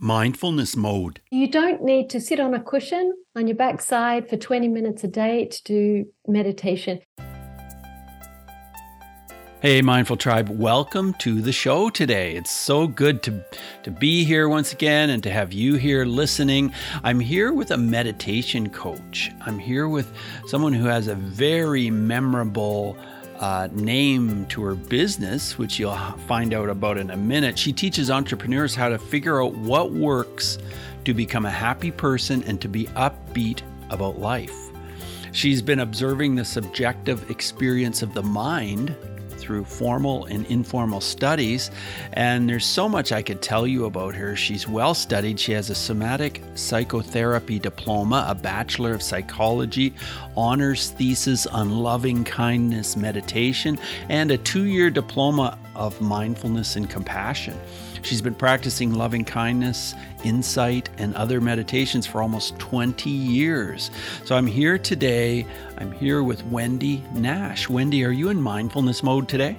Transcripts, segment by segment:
mindfulness mode? You don't need to sit on a cushion on your backside for 20 minutes a day to do meditation. Hey, Mindful Tribe, welcome to the show today. It's so good to, to be here once again and to have you here listening. I'm here with a meditation coach. I'm here with someone who has a very memorable uh, name to her business, which you'll find out about in a minute. She teaches entrepreneurs how to figure out what works to become a happy person and to be upbeat about life. She's been observing the subjective experience of the mind through formal and informal studies. And there's so much I could tell you about her. She's well studied. She has a somatic psychotherapy diploma, a Bachelor of Psychology, honors thesis on loving kindness meditation, and a two year diploma of mindfulness and compassion. She's been practicing loving kindness, insight, and other meditations for almost 20 years. So I'm here today. I'm here with Wendy Nash. Wendy, are you in mindfulness mode today?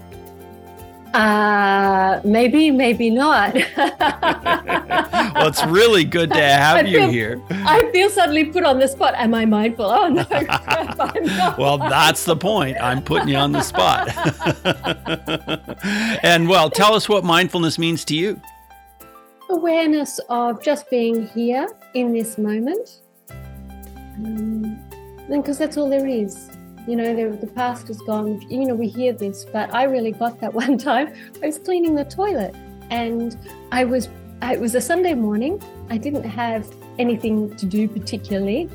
Uh, maybe, maybe not. well, it's really good to have you here. I feel suddenly put on the spot. Am I mindful? Oh no, well, that's the point. I'm putting you on the spot. and well, tell us what mindfulness means to you. Awareness of just being here in this moment, um, because that's all there is you know, the, the past is gone. You know, we hear this, but I really got that one time. I was cleaning the toilet and I was, it was a Sunday morning. I didn't have anything to do particularly.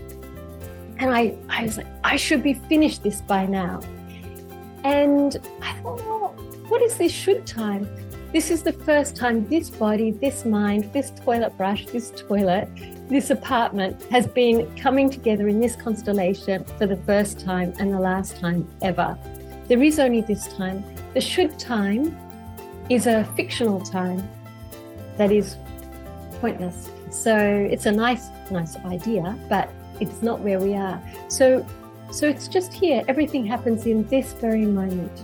And I, I was like, I should be finished this by now. And I thought, well, what is this should time? This is the first time this body, this mind, this toilet brush, this toilet this apartment has been coming together in this constellation for the first time and the last time ever. There is only this time. The should time is a fictional time that is pointless. So it's a nice, nice idea, but it's not where we are. So, so it's just here. Everything happens in this very moment.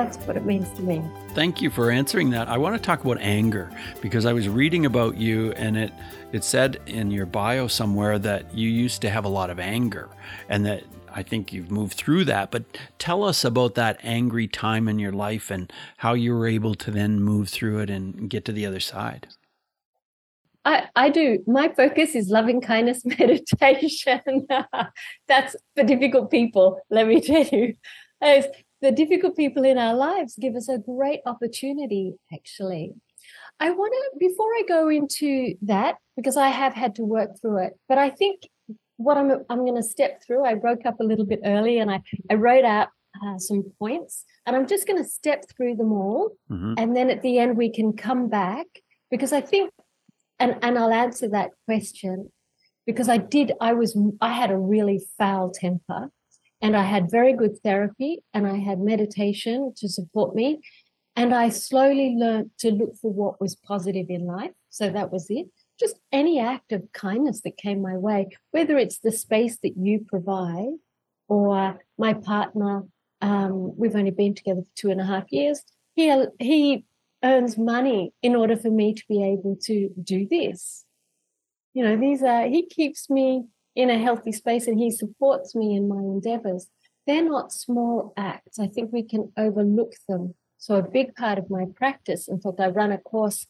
That's what it means to me. Thank you for answering that. I want to talk about anger because I was reading about you and it it said in your bio somewhere that you used to have a lot of anger and that I think you've moved through that. But tell us about that angry time in your life and how you were able to then move through it and get to the other side. I, I do. My focus is loving kindness meditation. That's for difficult people, let me tell you. As the difficult people in our lives give us a great opportunity, actually. I want to, before I go into that, because I have had to work through it, but I think what I'm, I'm going to step through, I broke up a little bit early and I, I wrote out uh, some points and I'm just going to step through them all. Mm-hmm. And then at the end, we can come back because I think, and, and I'll answer that question because I did, I was, I had a really foul temper and I had very good therapy and I had meditation to support me. And I slowly learned to look for what was positive in life. So that was it. Just any act of kindness that came my way, whether it's the space that you provide or my partner. Um, we've only been together for two and a half years. He, he earns money in order for me to be able to do this. You know, these are, he keeps me in a healthy space and he supports me in my endeavors. They're not small acts. I think we can overlook them. So a big part of my practice, in fact, I run a course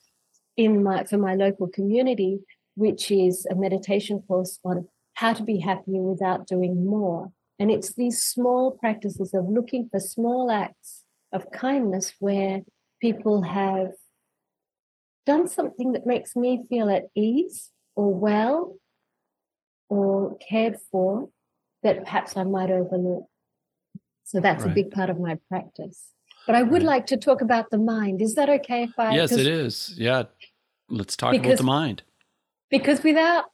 in my for my local community, which is a meditation course on how to be happier without doing more. And it's these small practices of looking for small acts of kindness where people have done something that makes me feel at ease or well or cared for that perhaps I might overlook. So that's right. a big part of my practice. But I would right. like to talk about the mind. Is that okay if I? Yes, it is. Yeah. Let's talk because, about the mind. Because without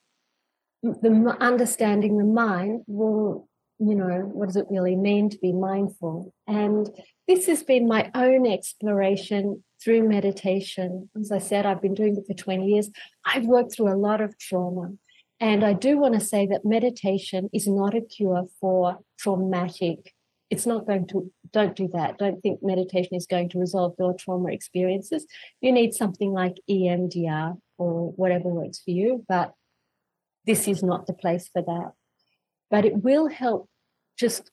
the understanding the mind, well, you know, what does it really mean to be mindful? And this has been my own exploration through meditation. As I said, I've been doing it for 20 years. I've worked through a lot of trauma. And I do want to say that meditation is not a cure for traumatic it's not going to don't do that. Don't think meditation is going to resolve your trauma experiences. You need something like emdr or whatever works for you but this is not the place for that. But it will help just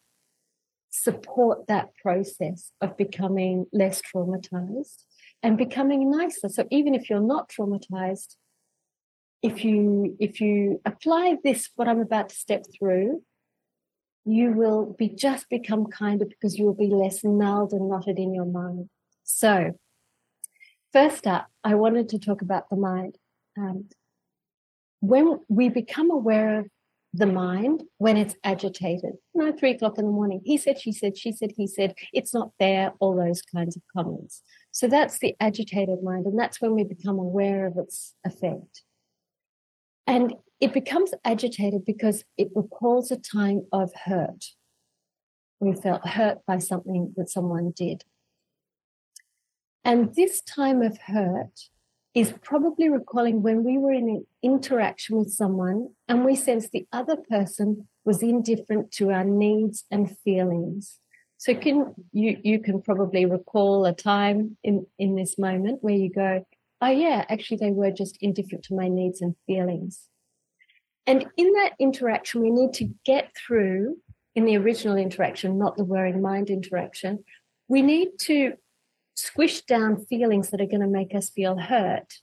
support that process of becoming less traumatized and becoming nicer. So even if you're not traumatized if you if you apply this what i'm about to step through you will be just become kinder because you will be less gnarled and knotted in your mind. So, first up, I wanted to talk about the mind. Um, when we become aware of the mind when it's agitated, know, three o'clock in the morning, he said, she said, she said, he said, it's not there, all those kinds of comments. So that's the agitated mind, and that's when we become aware of its effect. And it becomes agitated because it recalls a time of hurt. We felt hurt by something that someone did. And this time of hurt is probably recalling when we were in an interaction with someone and we sensed the other person was indifferent to our needs and feelings. So can you you can probably recall a time in, in this moment where you go, oh yeah, actually they were just indifferent to my needs and feelings. And in that interaction, we need to get through in the original interaction, not the worrying mind interaction. We need to squish down feelings that are going to make us feel hurt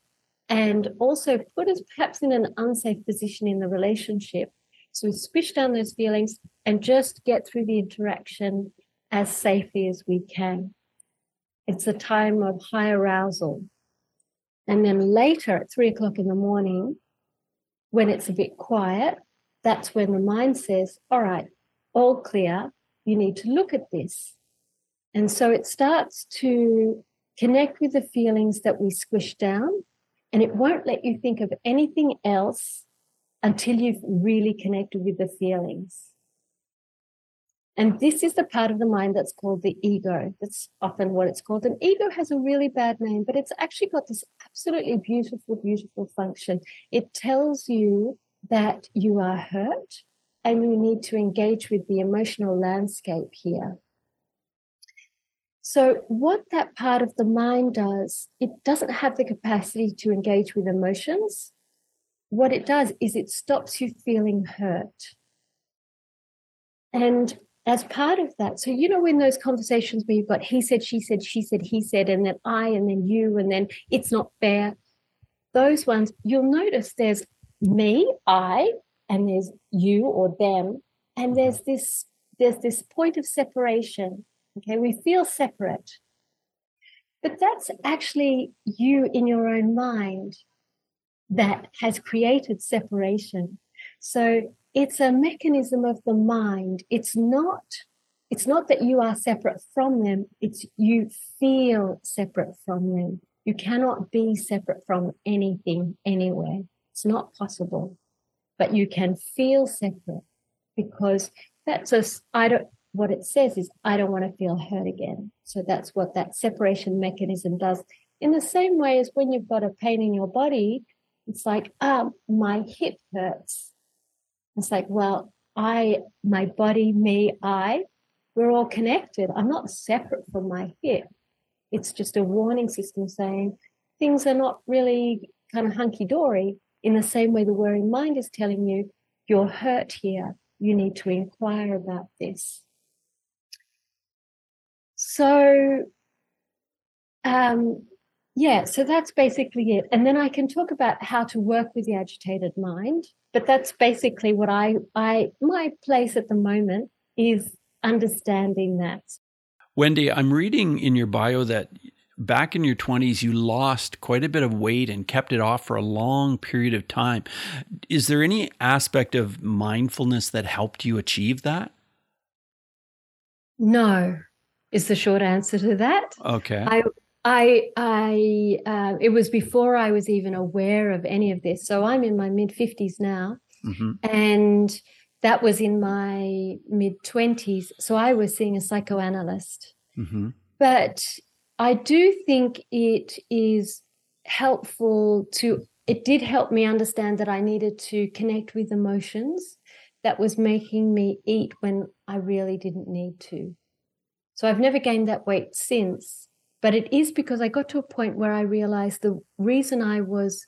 and also put us perhaps in an unsafe position in the relationship. So we squish down those feelings and just get through the interaction as safely as we can. It's a time of high arousal. And then later at three o'clock in the morning, when it's a bit quiet, that's when the mind says, All right, all clear, you need to look at this. And so it starts to connect with the feelings that we squish down, and it won't let you think of anything else until you've really connected with the feelings. And this is the part of the mind that's called the ego. That's often what it's called. And ego has a really bad name, but it's actually got this absolutely beautiful, beautiful function. It tells you that you are hurt and you need to engage with the emotional landscape here. So, what that part of the mind does, it doesn't have the capacity to engage with emotions. What it does is it stops you feeling hurt. And as part of that, so you know, in those conversations where you've got he said, she said, she said, he said, and then I, and then you, and then it's not fair, those ones, you'll notice there's me, I, and there's you or them, and there's mm-hmm. this there's this point of separation. Okay, we feel separate. But that's actually you in your own mind that has created separation. So it's a mechanism of the mind. It's not it's not that you are separate from them. It's you feel separate from them. You cannot be separate from anything anywhere. It's not possible. But you can feel separate because that's a i don't what it says is i don't want to feel hurt again. So that's what that separation mechanism does. In the same way as when you've got a pain in your body it's like um my hip hurts it's like, well, I, my body, me, I, we're all connected. I'm not separate from my hip. It's just a warning system saying things are not really kind of hunky dory in the same way the worrying mind is telling you you're hurt here. You need to inquire about this. So, um, yeah, so that's basically it. And then I can talk about how to work with the agitated mind but that's basically what I I my place at the moment is understanding that. Wendy, I'm reading in your bio that back in your 20s you lost quite a bit of weight and kept it off for a long period of time. Is there any aspect of mindfulness that helped you achieve that? No, is the short answer to that. Okay. I I, I, uh, it was before I was even aware of any of this. So I'm in my mid 50s now. Mm-hmm. And that was in my mid 20s. So I was seeing a psychoanalyst. Mm-hmm. But I do think it is helpful to, it did help me understand that I needed to connect with emotions that was making me eat when I really didn't need to. So I've never gained that weight since. But it is because I got to a point where I realized the reason I was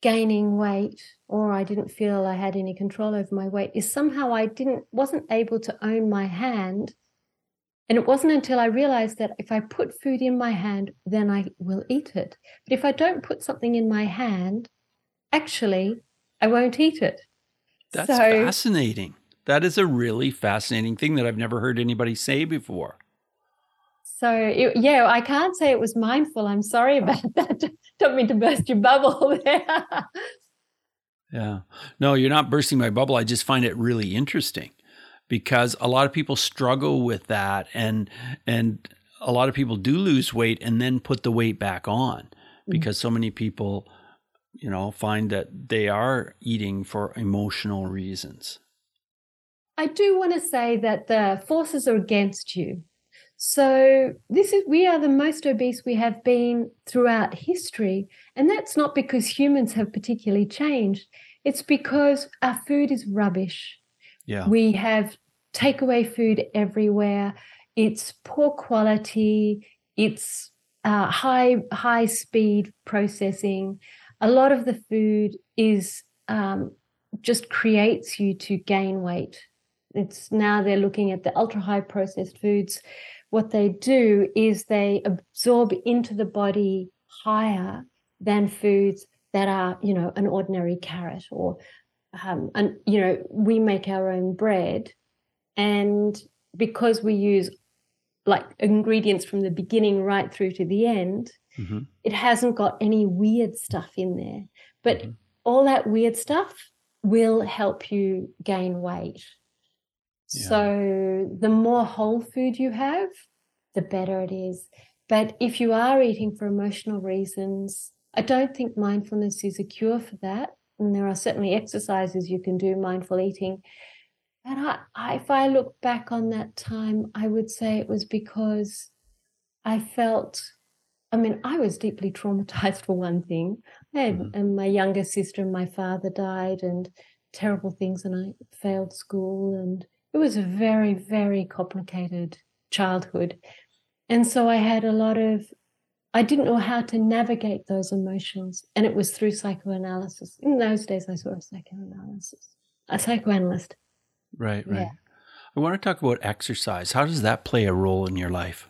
gaining weight or I didn't feel I had any control over my weight is somehow I didn't wasn't able to own my hand. And it wasn't until I realized that if I put food in my hand, then I will eat it. But if I don't put something in my hand, actually, I won't eat it. That's so, fascinating. That is a really fascinating thing that I've never heard anybody say before. So it, yeah, I can't say it was mindful. I'm sorry about that. Don't mean to burst your bubble there. yeah. No, you're not bursting my bubble. I just find it really interesting because a lot of people struggle with that and and a lot of people do lose weight and then put the weight back on mm-hmm. because mm-hmm. so many people you know find that they are eating for emotional reasons. I do want to say that the forces are against you. So this is we are the most obese we have been throughout history, and that's not because humans have particularly changed. It's because our food is rubbish. Yeah. We have takeaway food everywhere. It's poor quality. It's uh, high high speed processing. A lot of the food is um, just creates you to gain weight. It's now they're looking at the ultra high processed foods what they do is they absorb into the body higher than foods that are, you know, an ordinary carrot or, um, and you know, we make our own bread, and because we use like ingredients from the beginning right through to the end, mm-hmm. it hasn't got any weird stuff in there. But mm-hmm. all that weird stuff will help you gain weight. So the more whole food you have, the better it is. But if you are eating for emotional reasons, I don't think mindfulness is a cure for that. And there are certainly exercises you can do mindful eating. But I, I, if I look back on that time, I would say it was because I felt, I mean, I was deeply traumatized for one thing. And, mm-hmm. and my younger sister and my father died, and terrible things, and I failed school, and it was a very, very complicated childhood. And so I had a lot of, I didn't know how to navigate those emotions. And it was through psychoanalysis. In those days, I saw a psychoanalysis, a psychoanalyst. Right, right. Yeah. I want to talk about exercise. How does that play a role in your life?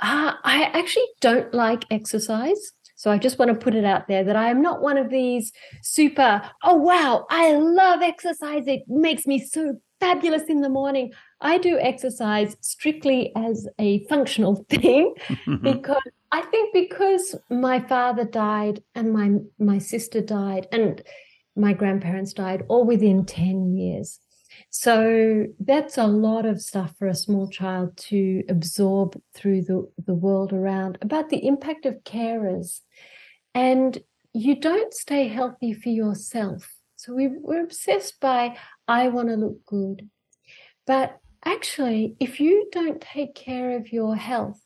Uh, I actually don't like exercise. So I just want to put it out there that I am not one of these super, oh, wow, I love exercise. It makes me so fabulous in the morning. I do exercise strictly as a functional thing because I think because my father died and my my sister died and my grandparents died all within 10 years. So that's a lot of stuff for a small child to absorb through the, the world around about the impact of carers. And you don't stay healthy for yourself. So we, we're obsessed by, I want to look good. But actually, if you don't take care of your health,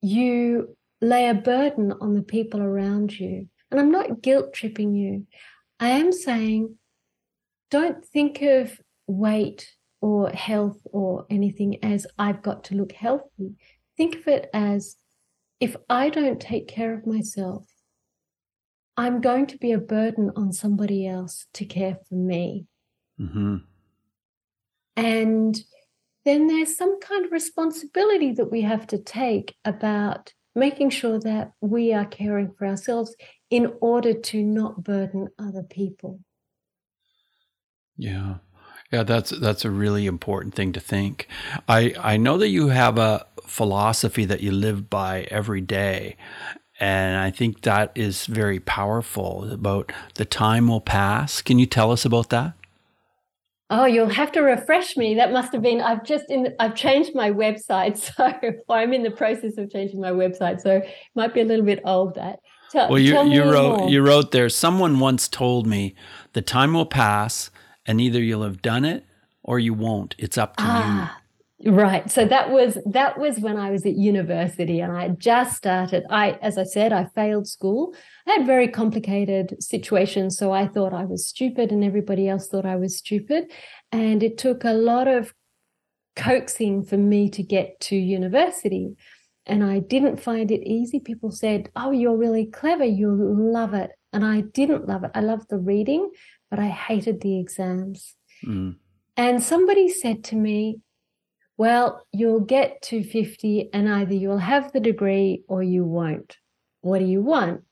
you lay a burden on the people around you. And I'm not guilt tripping you. I am saying don't think of weight or health or anything as I've got to look healthy. Think of it as if I don't take care of myself, I'm going to be a burden on somebody else to care for me. Mm-hmm. And then there's some kind of responsibility that we have to take about making sure that we are caring for ourselves in order to not burden other people. Yeah. Yeah, that's that's a really important thing to think. I I know that you have a philosophy that you live by every day. And I think that is very powerful about the time will pass. Can you tell us about that? Oh, you'll have to refresh me. That must have been I've just in I've changed my website, so I'm in the process of changing my website, so it might be a little bit old. That tell, well, you you wrote more. you wrote there. Someone once told me the time will pass, and either you'll have done it or you won't. It's up to ah, you. Right. So that was that was when I was at university, and I just started. I, as I said, I failed school. I had very complicated situations. So I thought I was stupid and everybody else thought I was stupid. And it took a lot of coaxing for me to get to university. And I didn't find it easy. People said, Oh, you're really clever. You'll love it. And I didn't love it. I loved the reading, but I hated the exams. Mm. And somebody said to me, Well, you'll get to 50 and either you'll have the degree or you won't. What do you want?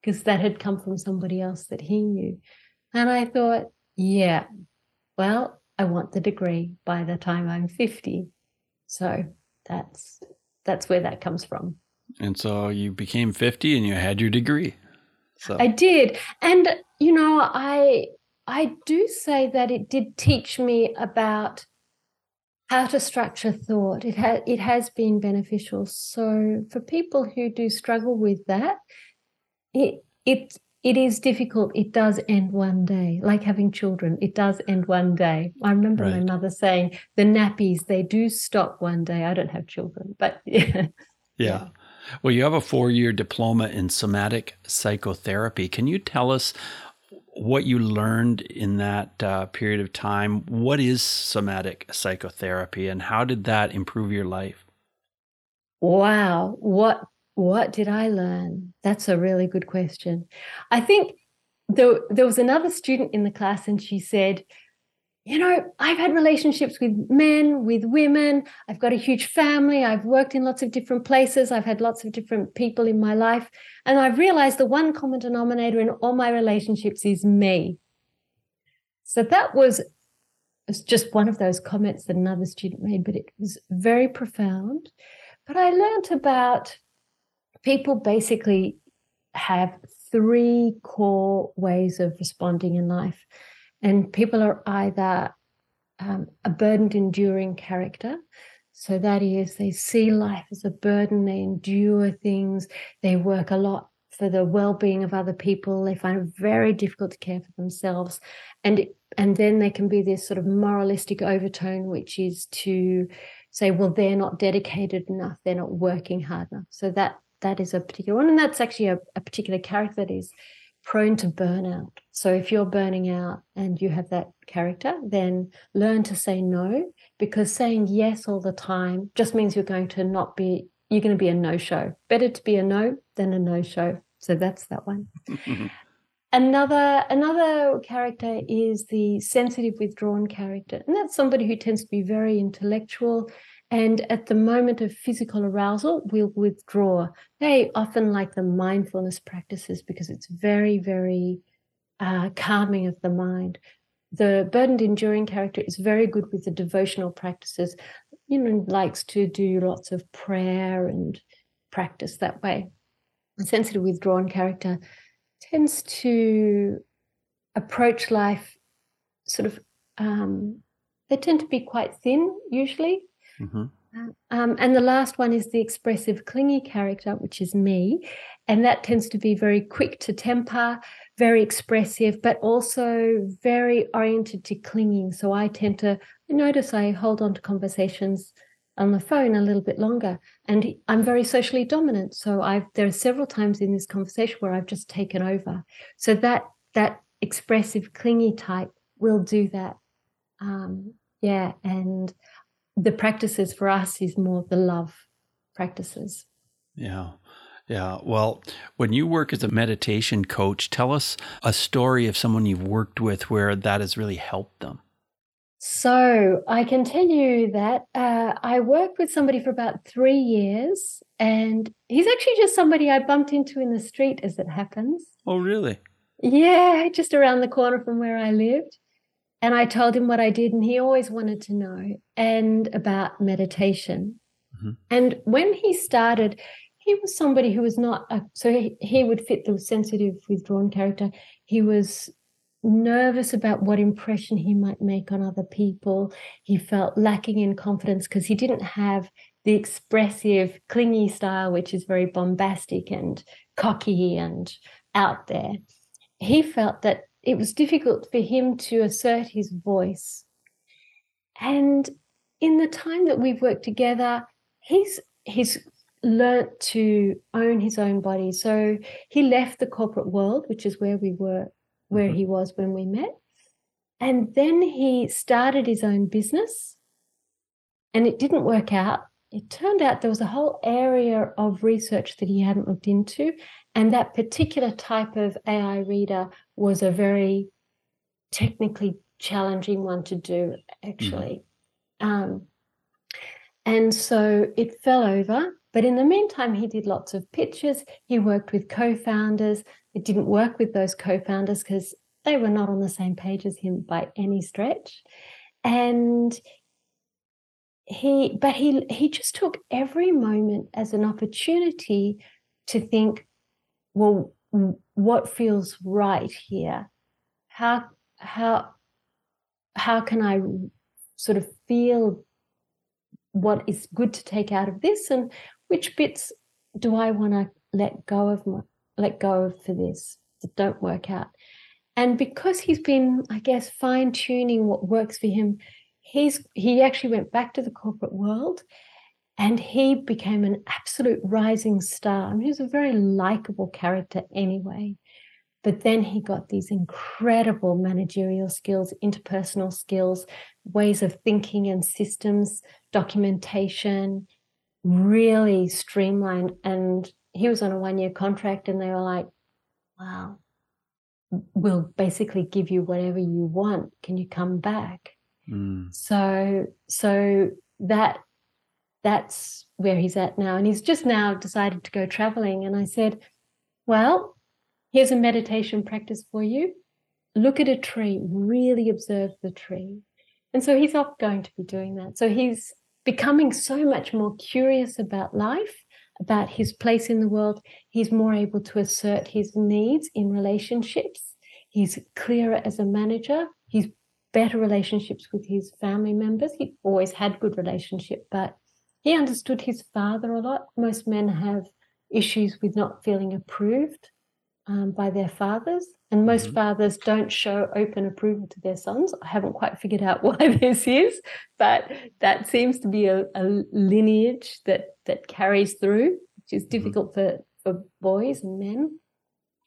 Because that had come from somebody else that he knew. And I thought, Yeah, well, I want the degree by the time I'm 50. So that's that's where that comes from. And so you became 50 and you had your degree. So I did. And you know, I I do say that it did teach me about how to structure thought. It has it has been beneficial. So for people who do struggle with that, it it it is difficult. It does end one day, like having children. It does end one day. I remember right. my mother saying the nappies, they do stop one day. I don't have children, but yeah. Yeah. Well, you have a four year diploma in somatic psychotherapy. Can you tell us what you learned in that uh, period of time? What is somatic psychotherapy and how did that improve your life? Wow. What what did I learn? That's a really good question. I think there, there was another student in the class, and she said, You know, I've had relationships with men, with women. I've got a huge family. I've worked in lots of different places. I've had lots of different people in my life. And I've realized the one common denominator in all my relationships is me. So that was, was just one of those comments that another student made, but it was very profound. But I learned about people basically have three core ways of responding in life. And people are either um, a burdened, enduring character. So that is, they see life as a burden, they endure things, they work a lot for the well-being of other people they find it very difficult to care for themselves and and then there can be this sort of moralistic overtone which is to say well they're not dedicated enough they're not working hard enough so that that is a particular one. And that's actually a, a particular character that is prone to burnout. So if you're burning out and you have that character, then learn to say no because saying yes all the time just means you're going to not be, you're going to be a no show. Better to be a no than a no show. So that's that one. another another character is the sensitive withdrawn character and that's somebody who tends to be very intellectual and at the moment of physical arousal, we'll withdraw. They often like the mindfulness practices because it's very, very uh, calming of the mind. The burdened, enduring character is very good with the devotional practices, you know, likes to do lots of prayer and practice that way. The sensitive, withdrawn character tends to approach life sort of, um, they tend to be quite thin usually Mm-hmm. Um, and the last one is the expressive, clingy character, which is me. And that tends to be very quick to temper, very expressive, but also very oriented to clinging. So I tend to notice I hold on to conversations on the phone a little bit longer. And I'm very socially dominant. So I've there are several times in this conversation where I've just taken over. So that that expressive, clingy type will do that. Um, yeah. And the practices for us is more the love practices. Yeah. Yeah. Well, when you work as a meditation coach, tell us a story of someone you've worked with where that has really helped them. So I can tell you that uh, I worked with somebody for about three years, and he's actually just somebody I bumped into in the street as it happens. Oh, really? Yeah, just around the corner from where I lived. And I told him what I did, and he always wanted to know and about meditation. Mm-hmm. And when he started, he was somebody who was not a, so he, he would fit the sensitive, withdrawn character. He was nervous about what impression he might make on other people. He felt lacking in confidence because he didn't have the expressive, clingy style, which is very bombastic and cocky and out there. He felt that it was difficult for him to assert his voice. And in the time that we've worked together, he's he's learnt to own his own body. So he left the corporate world, which is where we were, where mm-hmm. he was when we met. And then he started his own business. and it didn't work out. It turned out there was a whole area of research that he hadn't looked into. And that particular type of AI reader was a very technically challenging one to do, actually. Mm. Um, and so it fell over. But in the meantime, he did lots of pitches. He worked with co founders. It didn't work with those co founders because they were not on the same page as him by any stretch. And he, but he, he just took every moment as an opportunity to think, well, what feels right here? How, how, how can I sort of feel what is good to take out of this and which bits do I want to let go of my, let go of for this that don't work out and because he's been I guess fine tuning what works for him he's he actually went back to the corporate world and he became an absolute rising star I mean, he was a very likable character anyway but then he got these incredible managerial skills, interpersonal skills, ways of thinking and systems, documentation, really streamlined. And he was on a one year contract, and they were like, wow, we'll basically give you whatever you want. Can you come back? Mm. So, so that that's where he's at now. And he's just now decided to go traveling. And I said, well, Here's a meditation practice for you. Look at a tree, really observe the tree. And so he's off going to be doing that. So he's becoming so much more curious about life, about his place in the world. He's more able to assert his needs in relationships. He's clearer as a manager. He's better relationships with his family members. He always had good relationship, but he understood his father a lot. Most men have issues with not feeling approved um, by their fathers. And most mm-hmm. fathers don't show open approval to their sons. I haven't quite figured out why this is, but that seems to be a, a lineage that that carries through, which is mm-hmm. difficult mm-hmm. for, for boys and men.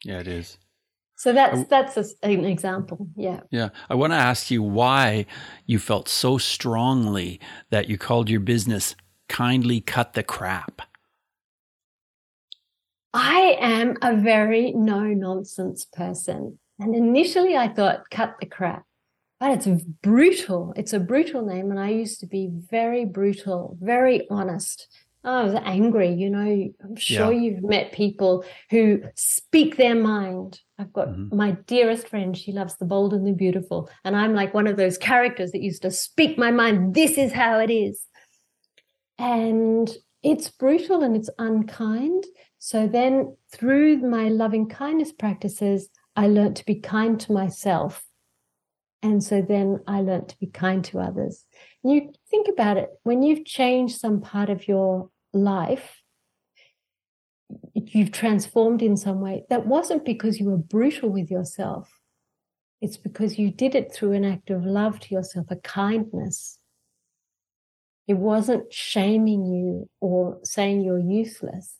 Yeah, it is. So that's that's a, an example. Yeah. Yeah. I want to ask you why you felt so strongly that you called your business kindly cut the crap. I am a very no nonsense person. And initially I thought, cut the crap. But it's brutal. It's a brutal name. And I used to be very brutal, very honest. I was angry. You know, I'm sure yeah. you've met people who speak their mind. I've got mm-hmm. my dearest friend. She loves the bold and the beautiful. And I'm like one of those characters that used to speak my mind. This is how it is. And it's brutal and it's unkind. So then, through my loving kindness practices, I learned to be kind to myself. And so then I learned to be kind to others. And you think about it when you've changed some part of your life, you've transformed in some way. That wasn't because you were brutal with yourself, it's because you did it through an act of love to yourself, a kindness. It wasn't shaming you or saying you're useless.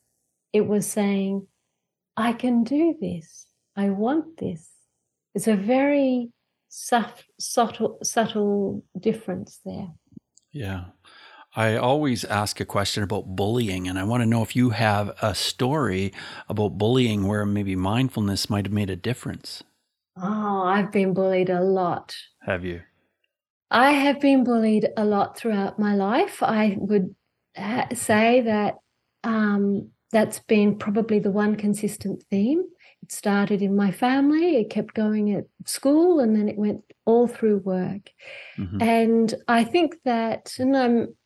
It was saying, I can do this. I want this. It's a very subtle, subtle difference there. Yeah. I always ask a question about bullying, and I want to know if you have a story about bullying where maybe mindfulness might have made a difference. Oh, I've been bullied a lot. Have you? I have been bullied a lot throughout my life. I would ha- say that um, that's been probably the one consistent theme. It started in my family, it kept going at school, and then it went all through work. Mm-hmm. And I think that, and I'm,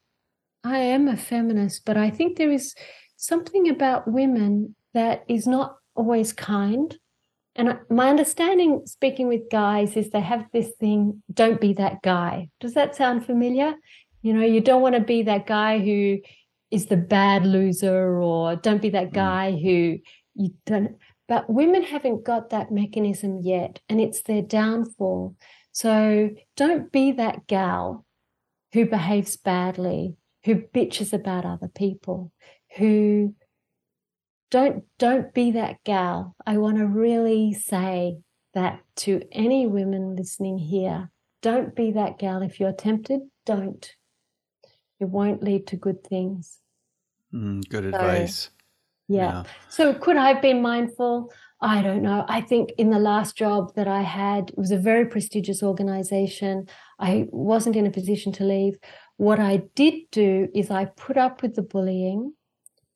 I am a feminist, but I think there is something about women that is not always kind. And my understanding, speaking with guys, is they have this thing don't be that guy. Does that sound familiar? You know, you don't want to be that guy who is the bad loser or don't be that mm. guy who you don't but women haven't got that mechanism yet and it's their downfall so don't be that gal who behaves badly who bitches about other people who don't don't be that gal i want to really say that to any women listening here don't be that gal if you're tempted don't it won't lead to good things. Mm, good so, advice. Yeah. yeah. So could I have been mindful? I don't know. I think in the last job that I had, it was a very prestigious organization. I wasn't in a position to leave. What I did do is I put up with the bullying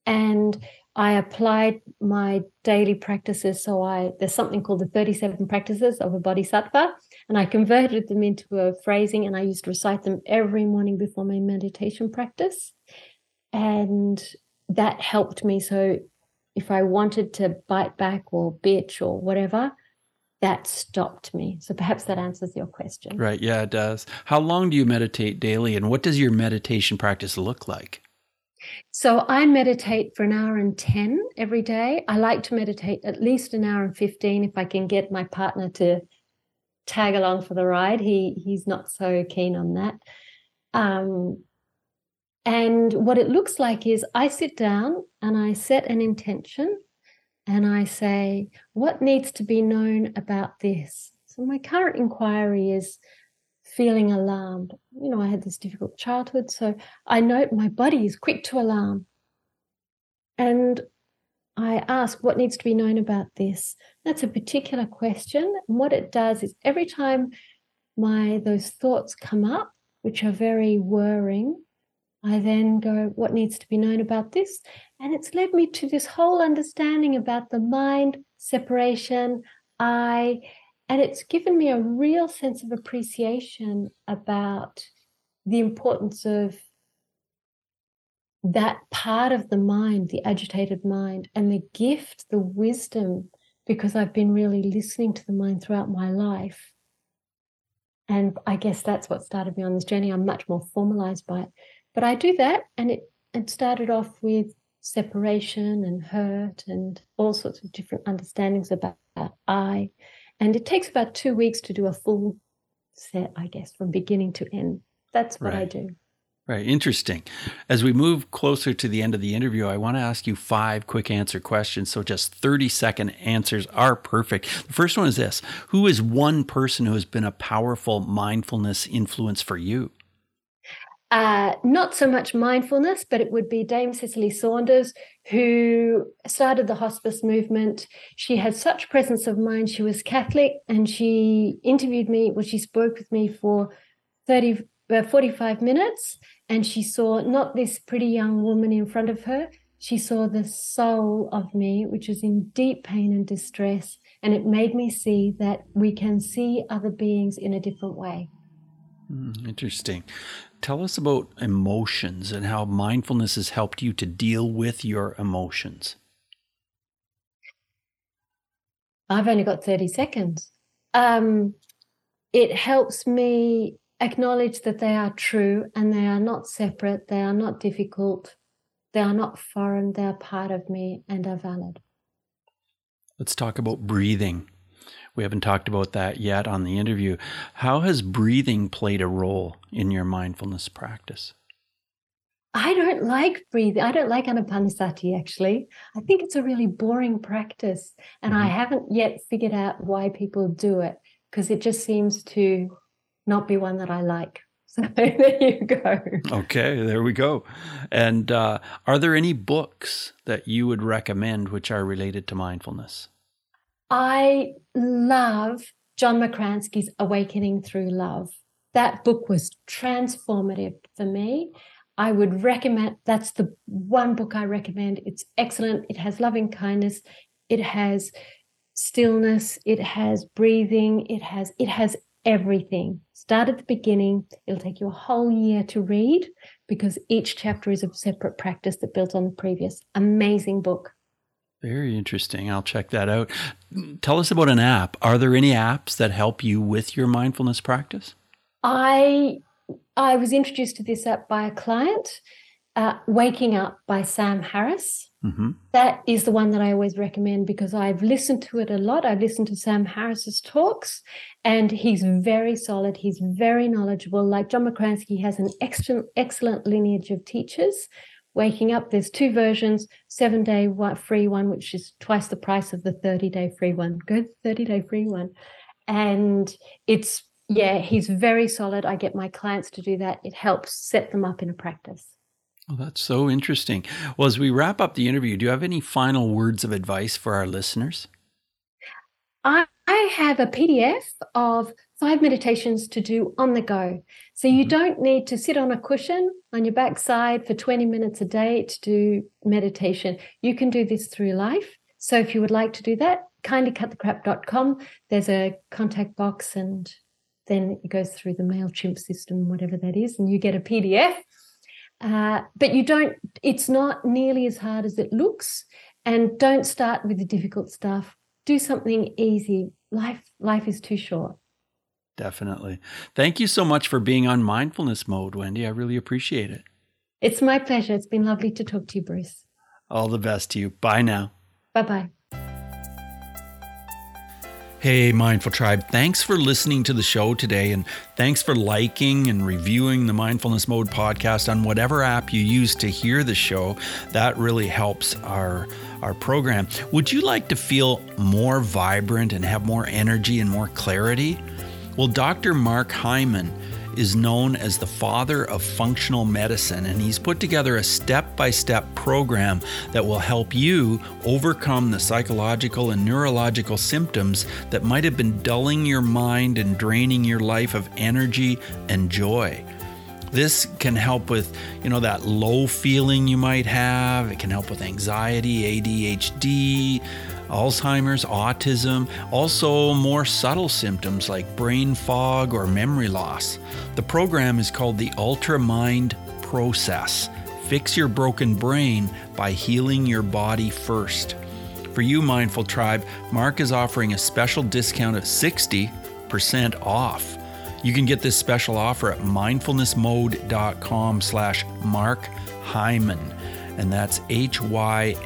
and I applied my daily practices. So I there's something called the 37 practices of a bodhisattva, and I converted them into a phrasing and I used to recite them every morning before my meditation practice. And that helped me. So if I wanted to bite back or bitch or whatever, that stopped me. So perhaps that answers your question. Right. Yeah, it does. How long do you meditate daily and what does your meditation practice look like? So I meditate for an hour and 10 every day. I like to meditate at least an hour and 15 if I can get my partner to tag along for the ride. He he's not so keen on that. Um, and what it looks like is I sit down and I set an intention and I say, what needs to be known about this? So my current inquiry is feeling alarmed. You know, I had this difficult childhood, so I know my body is quick to alarm. And I ask what needs to be known about this. That's a particular question. And what it does is every time my those thoughts come up, which are very worrying, I then go, what needs to be known about this? And it's led me to this whole understanding about the mind, separation, I, and it's given me a real sense of appreciation about the importance of that part of the mind, the agitated mind, and the gift, the wisdom, because I've been really listening to the mind throughout my life. And I guess that's what started me on this journey. I'm much more formalized by it. But I do that, and it, it started off with separation and hurt and all sorts of different understandings about I. And it takes about two weeks to do a full set, I guess, from beginning to end. That's what right. I do. Right. Interesting. As we move closer to the end of the interview, I want to ask you five quick answer questions. So just 30 second answers are perfect. The first one is this Who is one person who has been a powerful mindfulness influence for you? Uh, not so much mindfulness, but it would be Dame Cicely Saunders, who started the hospice movement. She had such presence of mind. She was Catholic and she interviewed me, well, she spoke with me for 30, uh, 45 minutes. And she saw not this pretty young woman in front of her, she saw the soul of me, which was in deep pain and distress. And it made me see that we can see other beings in a different way. Mm, interesting. Tell us about emotions and how mindfulness has helped you to deal with your emotions. I've only got 30 seconds. Um, it helps me acknowledge that they are true and they are not separate, they are not difficult, they are not foreign, they are part of me and are valid. Let's talk about breathing. We haven't talked about that yet on the interview. How has breathing played a role in your mindfulness practice? I don't like breathing. I don't like anapanasati actually. I think it's a really boring practice. And mm-hmm. I haven't yet figured out why people do it because it just seems to not be one that I like. So there you go. Okay, there we go. And uh, are there any books that you would recommend which are related to mindfulness? I love John Makransky's Awakening Through Love. That book was transformative for me. I would recommend that's the one book I recommend. It's excellent. It has loving kindness, it has stillness, it has breathing, it has it has everything. Start at the beginning. It'll take you a whole year to read because each chapter is a separate practice that builds on the previous. Amazing book. Very interesting. I'll check that out. Tell us about an app. Are there any apps that help you with your mindfulness practice? I I was introduced to this app by a client, uh, Waking Up by Sam Harris. Mm-hmm. That is the one that I always recommend because I've listened to it a lot. I've listened to Sam Harris's talks, and he's very solid. He's very knowledgeable. Like John Makransky has an excellent, excellent lineage of teachers waking up. There's two versions, seven day free one, which is twice the price of the 30 day free one. Go 30 day free one. And it's yeah, he's very solid. I get my clients to do that. It helps set them up in a practice. Oh, that's so interesting. Well, as we wrap up the interview, do you have any final words of advice for our listeners? I, I have a PDF of five meditations to do on the go. So you mm-hmm. don't need to sit on a cushion on your backside for 20 minutes a day to do meditation. You can do this through life. So if you would like to do that, kindlycutthecrap.com. There's a contact box and then it goes through the MailChimp system, whatever that is, and you get a PDF. Uh, but you don't, it's not nearly as hard as it looks. And don't start with the difficult stuff. Do something easy. Life, life is too short. Definitely. Thank you so much for being on mindfulness mode, Wendy. I really appreciate it. It's my pleasure. It's been lovely to talk to you, Bruce. All the best to you. Bye now. Bye bye. Hey, Mindful Tribe, thanks for listening to the show today, and thanks for liking and reviewing the Mindfulness Mode podcast on whatever app you use to hear the show. That really helps our, our program. Would you like to feel more vibrant and have more energy and more clarity? Well, Dr. Mark Hyman is known as the father of functional medicine, and he's put together a step by step program that will help you overcome the psychological and neurological symptoms that might have been dulling your mind and draining your life of energy and joy. This can help with, you know, that low feeling you might have. It can help with anxiety, ADHD, Alzheimer's, autism, also more subtle symptoms like brain fog or memory loss. The program is called the Ultra Mind Process. Fix your broken brain by healing your body first. For you, Mindful Tribe, Mark is offering a special discount of 60% off. You can get this special offer at mindfulnessmode.com slash Mark Hyman, and that's H-Y-M-A-N.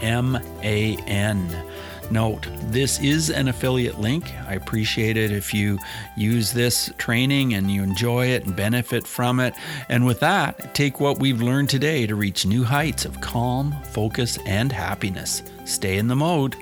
Note, this is an affiliate link. I appreciate it if you use this training and you enjoy it and benefit from it. And with that, take what we've learned today to reach new heights of calm, focus, and happiness. Stay in the mode.